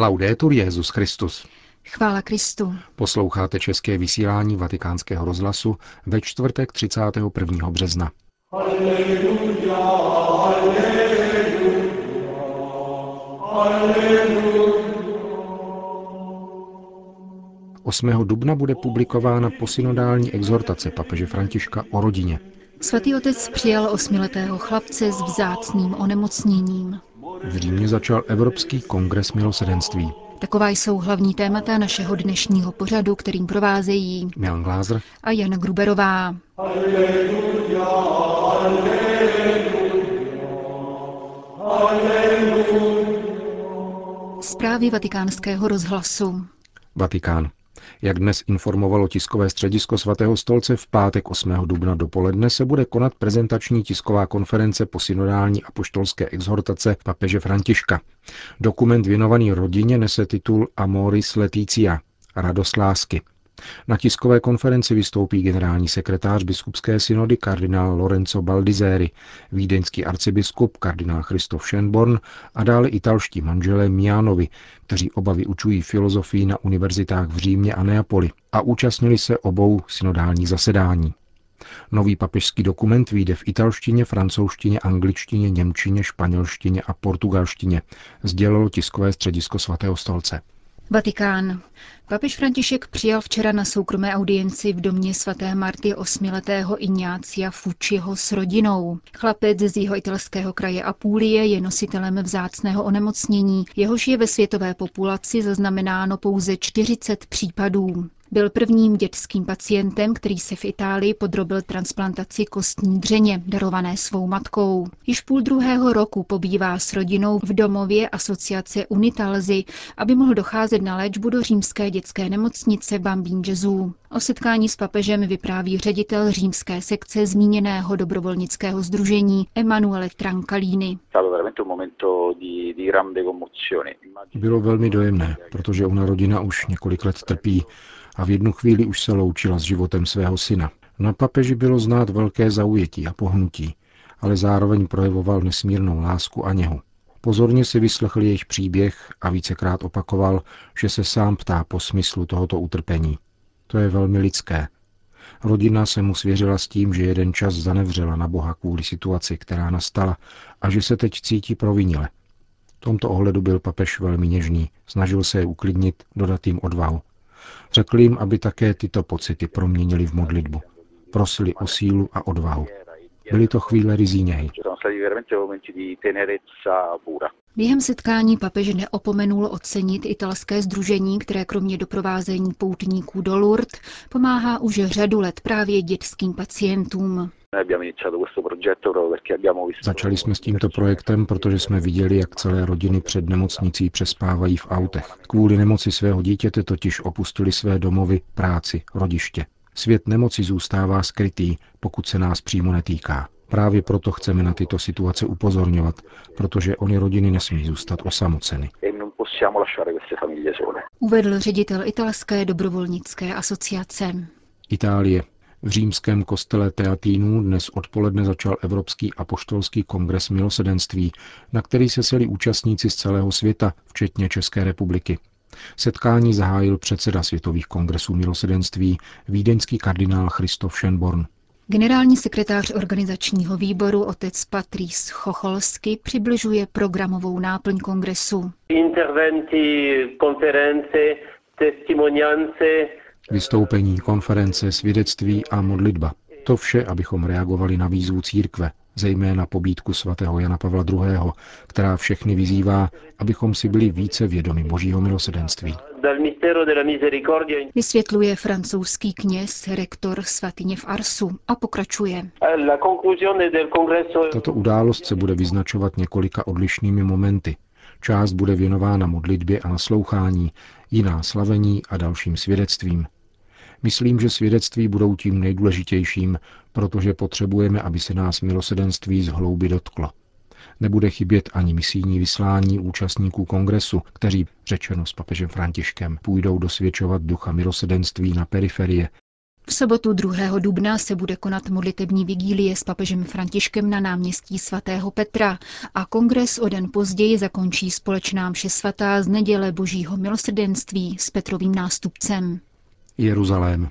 Laudetur Jezus Christus. Chvála Kristu. Posloucháte české vysílání Vatikánského rozhlasu ve čtvrtek 31. března. Alleluja, alleluja, alleluja. 8. dubna bude publikována posynodální exhortace papeže Františka o rodině. Svatý otec přijal osmiletého chlapce s vzácným onemocněním. V Římě začal Evropský kongres milosedenství. Taková jsou hlavní témata našeho dnešního pořadu, kterým provázejí Milan Glázer a Jana Gruberová. Alleluja, alleluja, alleluja. Zprávy vatikánského rozhlasu. Vatikán. Jak dnes informovalo tiskové středisko svatého stolce, v pátek 8. dubna dopoledne se bude konat prezentační tisková konference po synodální apoštolské exhortace papeže Františka. Dokument věnovaný rodině nese titul Amoris Leticia, radost lásky. Na tiskové konferenci vystoupí generální sekretář biskupské synody kardinál Lorenzo Baldizeri, vídeňský arcibiskup kardinál Christoph Schönborn a dále italští manželé Mianovi, kteří oba vyučují filozofii na univerzitách v Římě a Neapoli a účastnili se obou synodálních zasedání. Nový papežský dokument vyjde v italštině, francouzštině, angličtině, němčině, španělštině a portugalštině, sdělilo tiskové středisko svatého stolce. Vatikán. Papež František přijal včera na soukromé audienci v domě svaté Marty osmiletého Ignácia Fučiho s rodinou. Chlapec z jeho italského kraje Apulie je nositelem vzácného onemocnění, jehož je ve světové populaci zaznamenáno pouze 40 případů. Byl prvním dětským pacientem, který se v Itálii podrobil transplantaci kostní dřeně, darované svou matkou. Již půl druhého roku pobývá s rodinou v domově asociace Unitalzy, aby mohl docházet na léčbu do římské dětské nemocnice Bambín Gesù. O setkání s papežem vypráví ředitel římské sekce zmíněného dobrovolnického združení Emanuele Trancalini. Bylo velmi dojemné, protože ona rodina už několik let trpí a v jednu chvíli už se loučila s životem svého syna. Na papeži bylo znát velké zaujetí a pohnutí, ale zároveň projevoval nesmírnou lásku a něhu. Pozorně si vyslechl jejich příběh a vícekrát opakoval, že se sám ptá po smyslu tohoto utrpení. To je velmi lidské. Rodina se mu svěřila s tím, že jeden čas zanevřela na Boha kvůli situaci, která nastala a že se teď cítí provinile. V tomto ohledu byl papež velmi něžný, snažil se je uklidnit, dodat jim odvahu. Řekl jim, aby také tyto pocity proměnili v modlitbu. Prosili o sílu a odvahu. Byly to chvíle rizí. Během setkání papež neopomenul ocenit italské združení, které kromě doprovázení poutníků do Lourdes pomáhá už řadu let právě dětským pacientům. Začali jsme s tímto projektem, protože jsme viděli, jak celé rodiny před nemocnicí přespávají v autech. Kvůli nemoci svého dítěte totiž opustili své domovy, práci, rodiště. Svět nemoci zůstává skrytý, pokud se nás přímo netýká. Právě proto chceme na tyto situace upozorňovat, protože oni rodiny nesmí zůstat osamoceny. Uvedl ředitel italské dobrovolnické asociace. Itálie. V římském kostele Teatínů dnes odpoledne začal Evropský apoštolský kongres milosedenství, na který se seli účastníci z celého světa, včetně České republiky. Setkání zahájil předseda Světových kongresů milosedenství, vídeňský kardinál Christoph Schönborn. Generální sekretář organizačního výboru otec Patrice Chocholsky přibližuje programovou náplň kongresu. Interventi, konference, testimoniance, Vystoupení, konference, svědectví a modlitba. To vše, abychom reagovali na výzvu církve, zejména pobídku svatého Jana Pavla II., která všechny vyzývá, abychom si byli více vědomi božího milosedenství. Vysvětluje francouzský kněz, rektor svatyně v Arsu a pokračuje. Tato událost se bude vyznačovat několika odlišnými momenty. Část bude věnována modlitbě a naslouchání, jiná slavení a dalším svědectvím. Myslím, že svědectví budou tím nejdůležitějším, protože potřebujeme, aby se nás milosedenství z hlouby dotklo. Nebude chybět ani misijní vyslání účastníků kongresu, kteří, řečeno s papežem Františkem, půjdou dosvědčovat ducha milosedenství na periferie, V sobotu 2. dubna se bude konat modlitební vigílie s papežem Františkem na náměstí svatého Petra a kongres o den později zakončí společná mše svatá z neděle Božího milosrdenství s Petrovým nástupcem. Jeruzalém.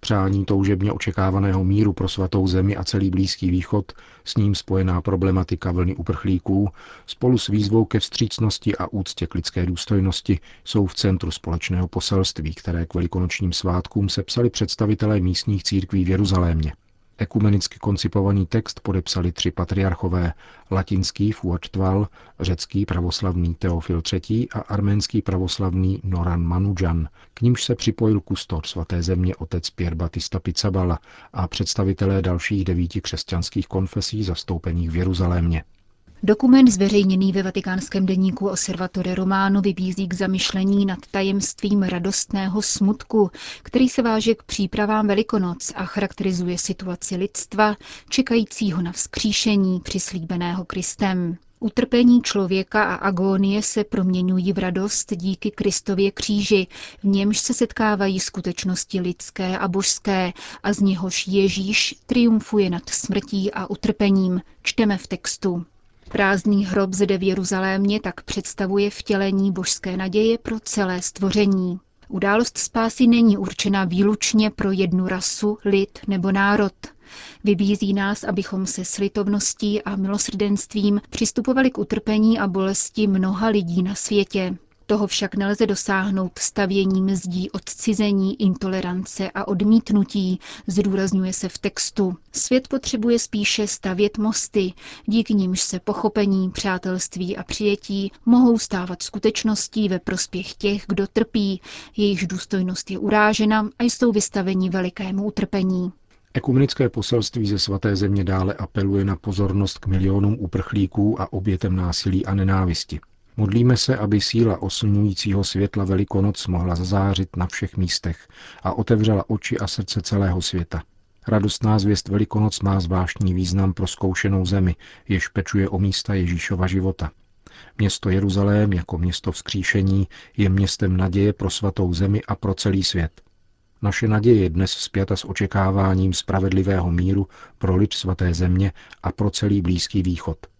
Přání toužebně očekávaného míru pro svatou zemi a celý Blízký východ, s ním spojená problematika vlny uprchlíků, spolu s výzvou ke vstřícnosti a úctě k lidské důstojnosti jsou v centru společného poselství, které k velikonočním svátkům sepsali představitelé místních církví v Jeruzalémě. Ekumenicky koncipovaný text podepsali tři patriarchové, latinský Fuatval, řecký pravoslavný Teofil III. a arménský pravoslavný Noran Manujan, k nímž se připojil kustor svaté země otec Pierre Batista Pizzabala a představitelé dalších devíti křesťanských konfesí zastoupených v Jeruzalémě. Dokument zveřejněný ve vatikánském deníku Osservatore Romano vybízí k zamyšlení nad tajemstvím radostného smutku, který se váže k přípravám Velikonoc a charakterizuje situaci lidstva, čekajícího na vzkříšení přislíbeného Kristem. Utrpení člověka a agónie se proměňují v radost díky Kristově kříži, v němž se setkávají skutečnosti lidské a božské a z něhož Ježíš triumfuje nad smrtí a utrpením, čteme v textu. Prázdný hrob zde v Jeruzalémě tak představuje vtělení božské naděje pro celé stvoření. Událost spásy není určena výlučně pro jednu rasu, lid nebo národ. Vybízí nás, abychom se slitovností a milosrdenstvím přistupovali k utrpení a bolesti mnoha lidí na světě. Toho však nelze dosáhnout stavěním zdí odcizení, intolerance a odmítnutí, zdůrazňuje se v textu. Svět potřebuje spíše stavět mosty, díky nimž se pochopení, přátelství a přijetí mohou stávat skutečností ve prospěch těch, kdo trpí, jejichž důstojnost je urážena a jsou vystaveni velikému utrpení. Ekumenické poselství ze svaté země dále apeluje na pozornost k milionům uprchlíků a obětem násilí a nenávisti. Modlíme se, aby síla oslňujícího světla Velikonoc mohla zazářit na všech místech a otevřela oči a srdce celého světa. Radostná zvěst Velikonoc má zvláštní význam pro zkoušenou zemi, jež pečuje o místa Ježíšova života. Město Jeruzalém jako město vzkříšení je městem naděje pro svatou zemi a pro celý svět. Naše naděje je dnes zpěta s očekáváním spravedlivého míru pro lid svaté země a pro celý Blízký východ –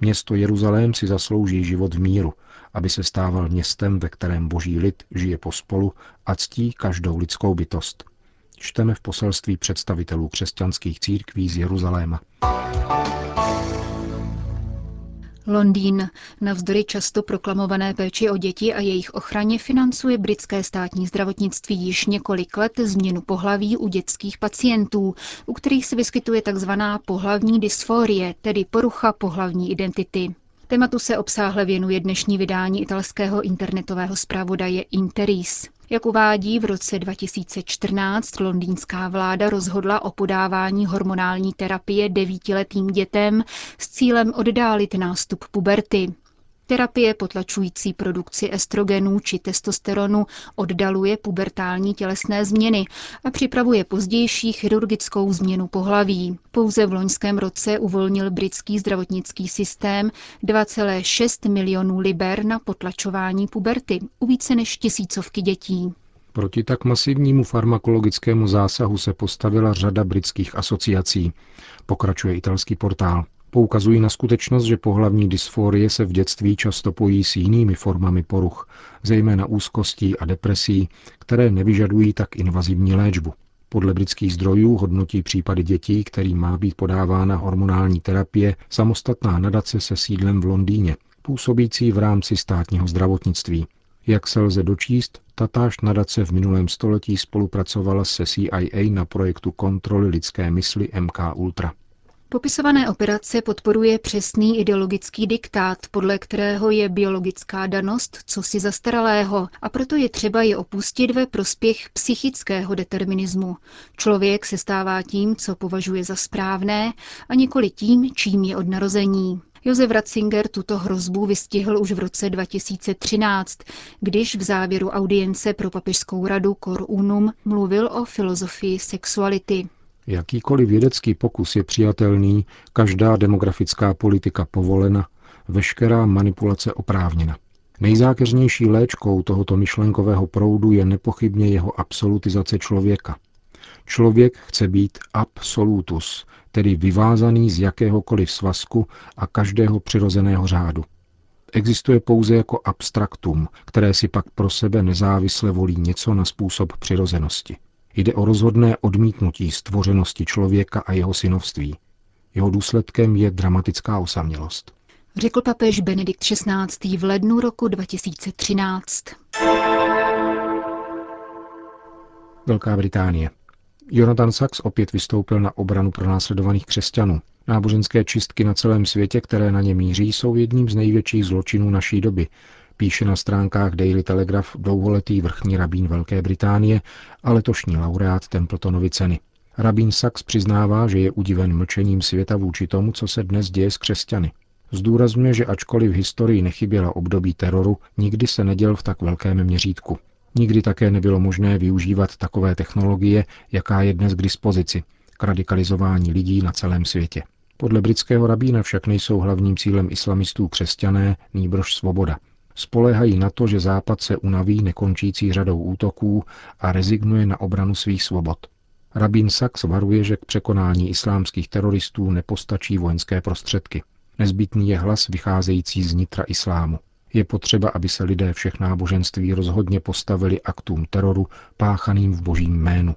Město Jeruzalém si zaslouží život v míru, aby se stával městem, ve kterém boží lid žije pospolu a ctí každou lidskou bytost. Čteme v poselství představitelů křesťanských církví z Jeruzaléma. Londýn. Navzdory často proklamované péči o děti a jejich ochraně financuje britské státní zdravotnictví již několik let změnu pohlaví u dětských pacientů, u kterých se vyskytuje tzv. pohlavní dysforie, tedy porucha pohlavní identity. Tématu se obsáhle věnuje dnešní vydání italského internetového zpravodaje Interis. Jak uvádí, v roce 2014 londýnská vláda rozhodla o podávání hormonální terapie devítiletým dětem s cílem oddálit nástup puberty. Terapie potlačující produkci estrogenů či testosteronu oddaluje pubertální tělesné změny a připravuje pozdější chirurgickou změnu pohlaví. Pouze v loňském roce uvolnil britský zdravotnický systém 2,6 milionů liber na potlačování puberty u více než tisícovky dětí. Proti tak masivnímu farmakologickému zásahu se postavila řada britských asociací, pokračuje italský portál. Poukazují na skutečnost, že pohlavní dysforie se v dětství často pojí s jinými formami poruch, zejména úzkostí a depresí, které nevyžadují tak invazivní léčbu. Podle britských zdrojů hodnotí případy dětí, kterým má být podávána hormonální terapie, samostatná nadace se sídlem v Londýně, působící v rámci státního zdravotnictví. Jak se lze dočíst, tatáž nadace v minulém století spolupracovala se CIA na projektu kontroly lidské mysli MK Ultra. Popisované operace podporuje přesný ideologický diktát, podle kterého je biologická danost co si zastaralého a proto je třeba je opustit ve prospěch psychického determinismu. Člověk se stává tím, co považuje za správné a nikoli tím, čím je od narození. Josef Ratzinger tuto hrozbu vystihl už v roce 2013, když v závěru audience pro papežskou radu Cor Unum mluvil o filozofii sexuality. Jakýkoliv vědecký pokus je přijatelný, každá demografická politika povolena, veškerá manipulace oprávněna. Nejzákeřnější léčkou tohoto myšlenkového proudu je nepochybně jeho absolutizace člověka. Člověk chce být absolutus, tedy vyvázaný z jakéhokoliv svazku a každého přirozeného řádu. Existuje pouze jako abstraktum, které si pak pro sebe nezávisle volí něco na způsob přirozenosti. Jde o rozhodné odmítnutí stvořenosti člověka a jeho synovství. Jeho důsledkem je dramatická osamělost. Řekl papež Benedikt XVI. v lednu roku 2013. Velká Británie. Jonathan Sachs opět vystoupil na obranu pronásledovaných křesťanů. Náboženské čistky na celém světě, které na ně míří, jsou jedním z největších zločinů naší doby, píše na stránkách Daily Telegraph dlouholetý vrchní rabín Velké Británie a letošní laureát Templetonovy ceny. Rabín Sachs přiznává, že je udiven mlčením světa vůči tomu, co se dnes děje s křesťany. Zdůrazňuje, že ačkoliv v historii nechyběla období teroru, nikdy se neděl v tak velkém měřítku. Nikdy také nebylo možné využívat takové technologie, jaká je dnes k dispozici, k radikalizování lidí na celém světě. Podle britského rabína však nejsou hlavním cílem islamistů křesťané, nýbrož svoboda. Spolehají na to, že Západ se unaví nekončící řadou útoků a rezignuje na obranu svých svobod. Rabín Sachs varuje, že k překonání islámských teroristů nepostačí vojenské prostředky. Nezbytný je hlas vycházející z nitra islámu. Je potřeba, aby se lidé všech náboženství rozhodně postavili aktům teroru páchaným v božím jménu.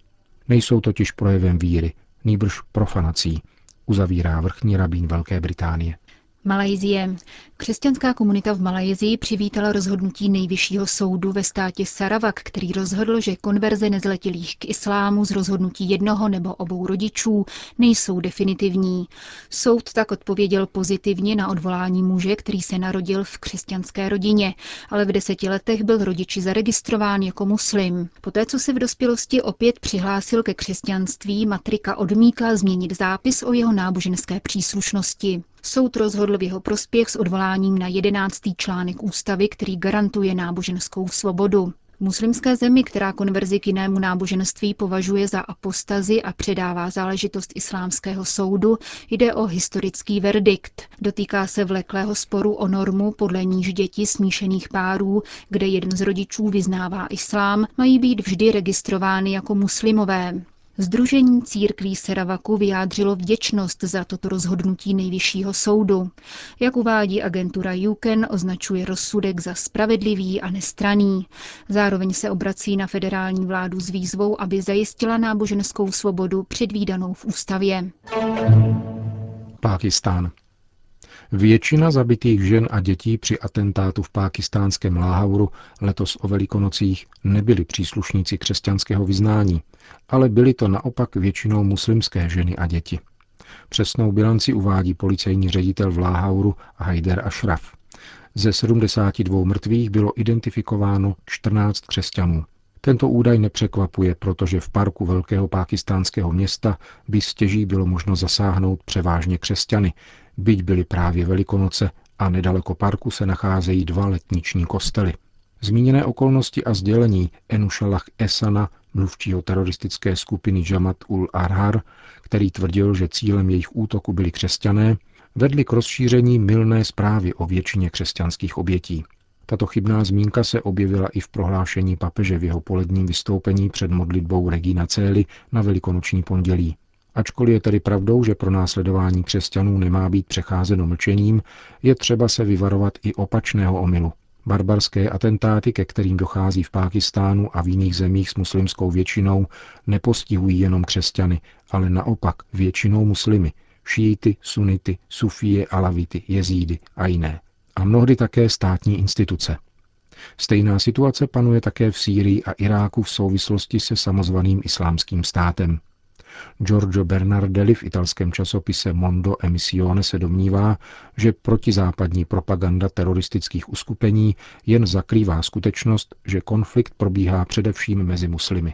Nejsou totiž projevem víry, nýbrž profanací, uzavírá vrchní rabín Velké Británie. Malajzie. Křesťanská komunita v Malajzii přivítala rozhodnutí nejvyššího soudu ve státě Saravak, který rozhodl, že konverze nezletilých k islámu z rozhodnutí jednoho nebo obou rodičů nejsou definitivní. Soud tak odpověděl pozitivně na odvolání muže, který se narodil v křesťanské rodině, ale v deseti letech byl rodiči zaregistrován jako muslim. Poté, co se v dospělosti opět přihlásil ke křesťanství, matrika odmítla změnit zápis o jeho náboženské příslušnosti. Soud rozhodl v jeho prospěch s odvoláním na jedenáctý článek ústavy, který garantuje náboženskou svobodu. Muslimské zemi, která konverzi k jinému náboženství považuje za apostazi a předává záležitost islámského soudu, jde o historický verdikt. Dotýká se vleklého sporu o normu, podle níž děti smíšených párů, kde jeden z rodičů vyznává islám, mají být vždy registrovány jako muslimové. Združení církví Seravaku vyjádřilo vděčnost za toto rozhodnutí nejvyššího soudu. Jak uvádí agentura Juken, označuje rozsudek za spravedlivý a nestraný. Zároveň se obrací na federální vládu s výzvou, aby zajistila náboženskou svobodu předvídanou v ústavě. Pákistán. Většina zabitých žen a dětí při atentátu v pákistánském Láhauru letos o velikonocích nebyli příslušníci křesťanského vyznání, ale byly to naopak většinou muslimské ženy a děti. Přesnou bilanci uvádí policejní ředitel v Láhauru Haider Ashraf. Ze 72 mrtvých bylo identifikováno 14 křesťanů. Tento údaj nepřekvapuje, protože v parku velkého pákistánského města by stěží bylo možno zasáhnout převážně křesťany, byť byly právě Velikonoce a nedaleko parku se nacházejí dva letniční kostely. Zmíněné okolnosti a sdělení Enušalach Esana, mluvčího teroristické skupiny Jamat ul Arhar, který tvrdil, že cílem jejich útoku byli křesťané, vedly k rozšíření milné zprávy o většině křesťanských obětí. Tato chybná zmínka se objevila i v prohlášení papeže v jeho poledním vystoupení před modlitbou Regina Cély na velikonoční pondělí. Ačkoliv je tedy pravdou, že pro následování křesťanů nemá být přecházeno mlčením, je třeba se vyvarovat i opačného omylu. Barbarské atentáty, ke kterým dochází v Pákistánu a v jiných zemích s muslimskou většinou, nepostihují jenom křesťany, ale naopak většinou muslimy, šíity, sunity, sufie, alavity, jezídy a jiné. A mnohdy také státní instituce. Stejná situace panuje také v Sýrii a Iráku v souvislosti se samozvaným islámským státem. Giorgio Bernardelli v italském časopise Mondo Emissione se domnívá, že protizápadní propaganda teroristických uskupení jen zakrývá skutečnost, že konflikt probíhá především mezi muslimy.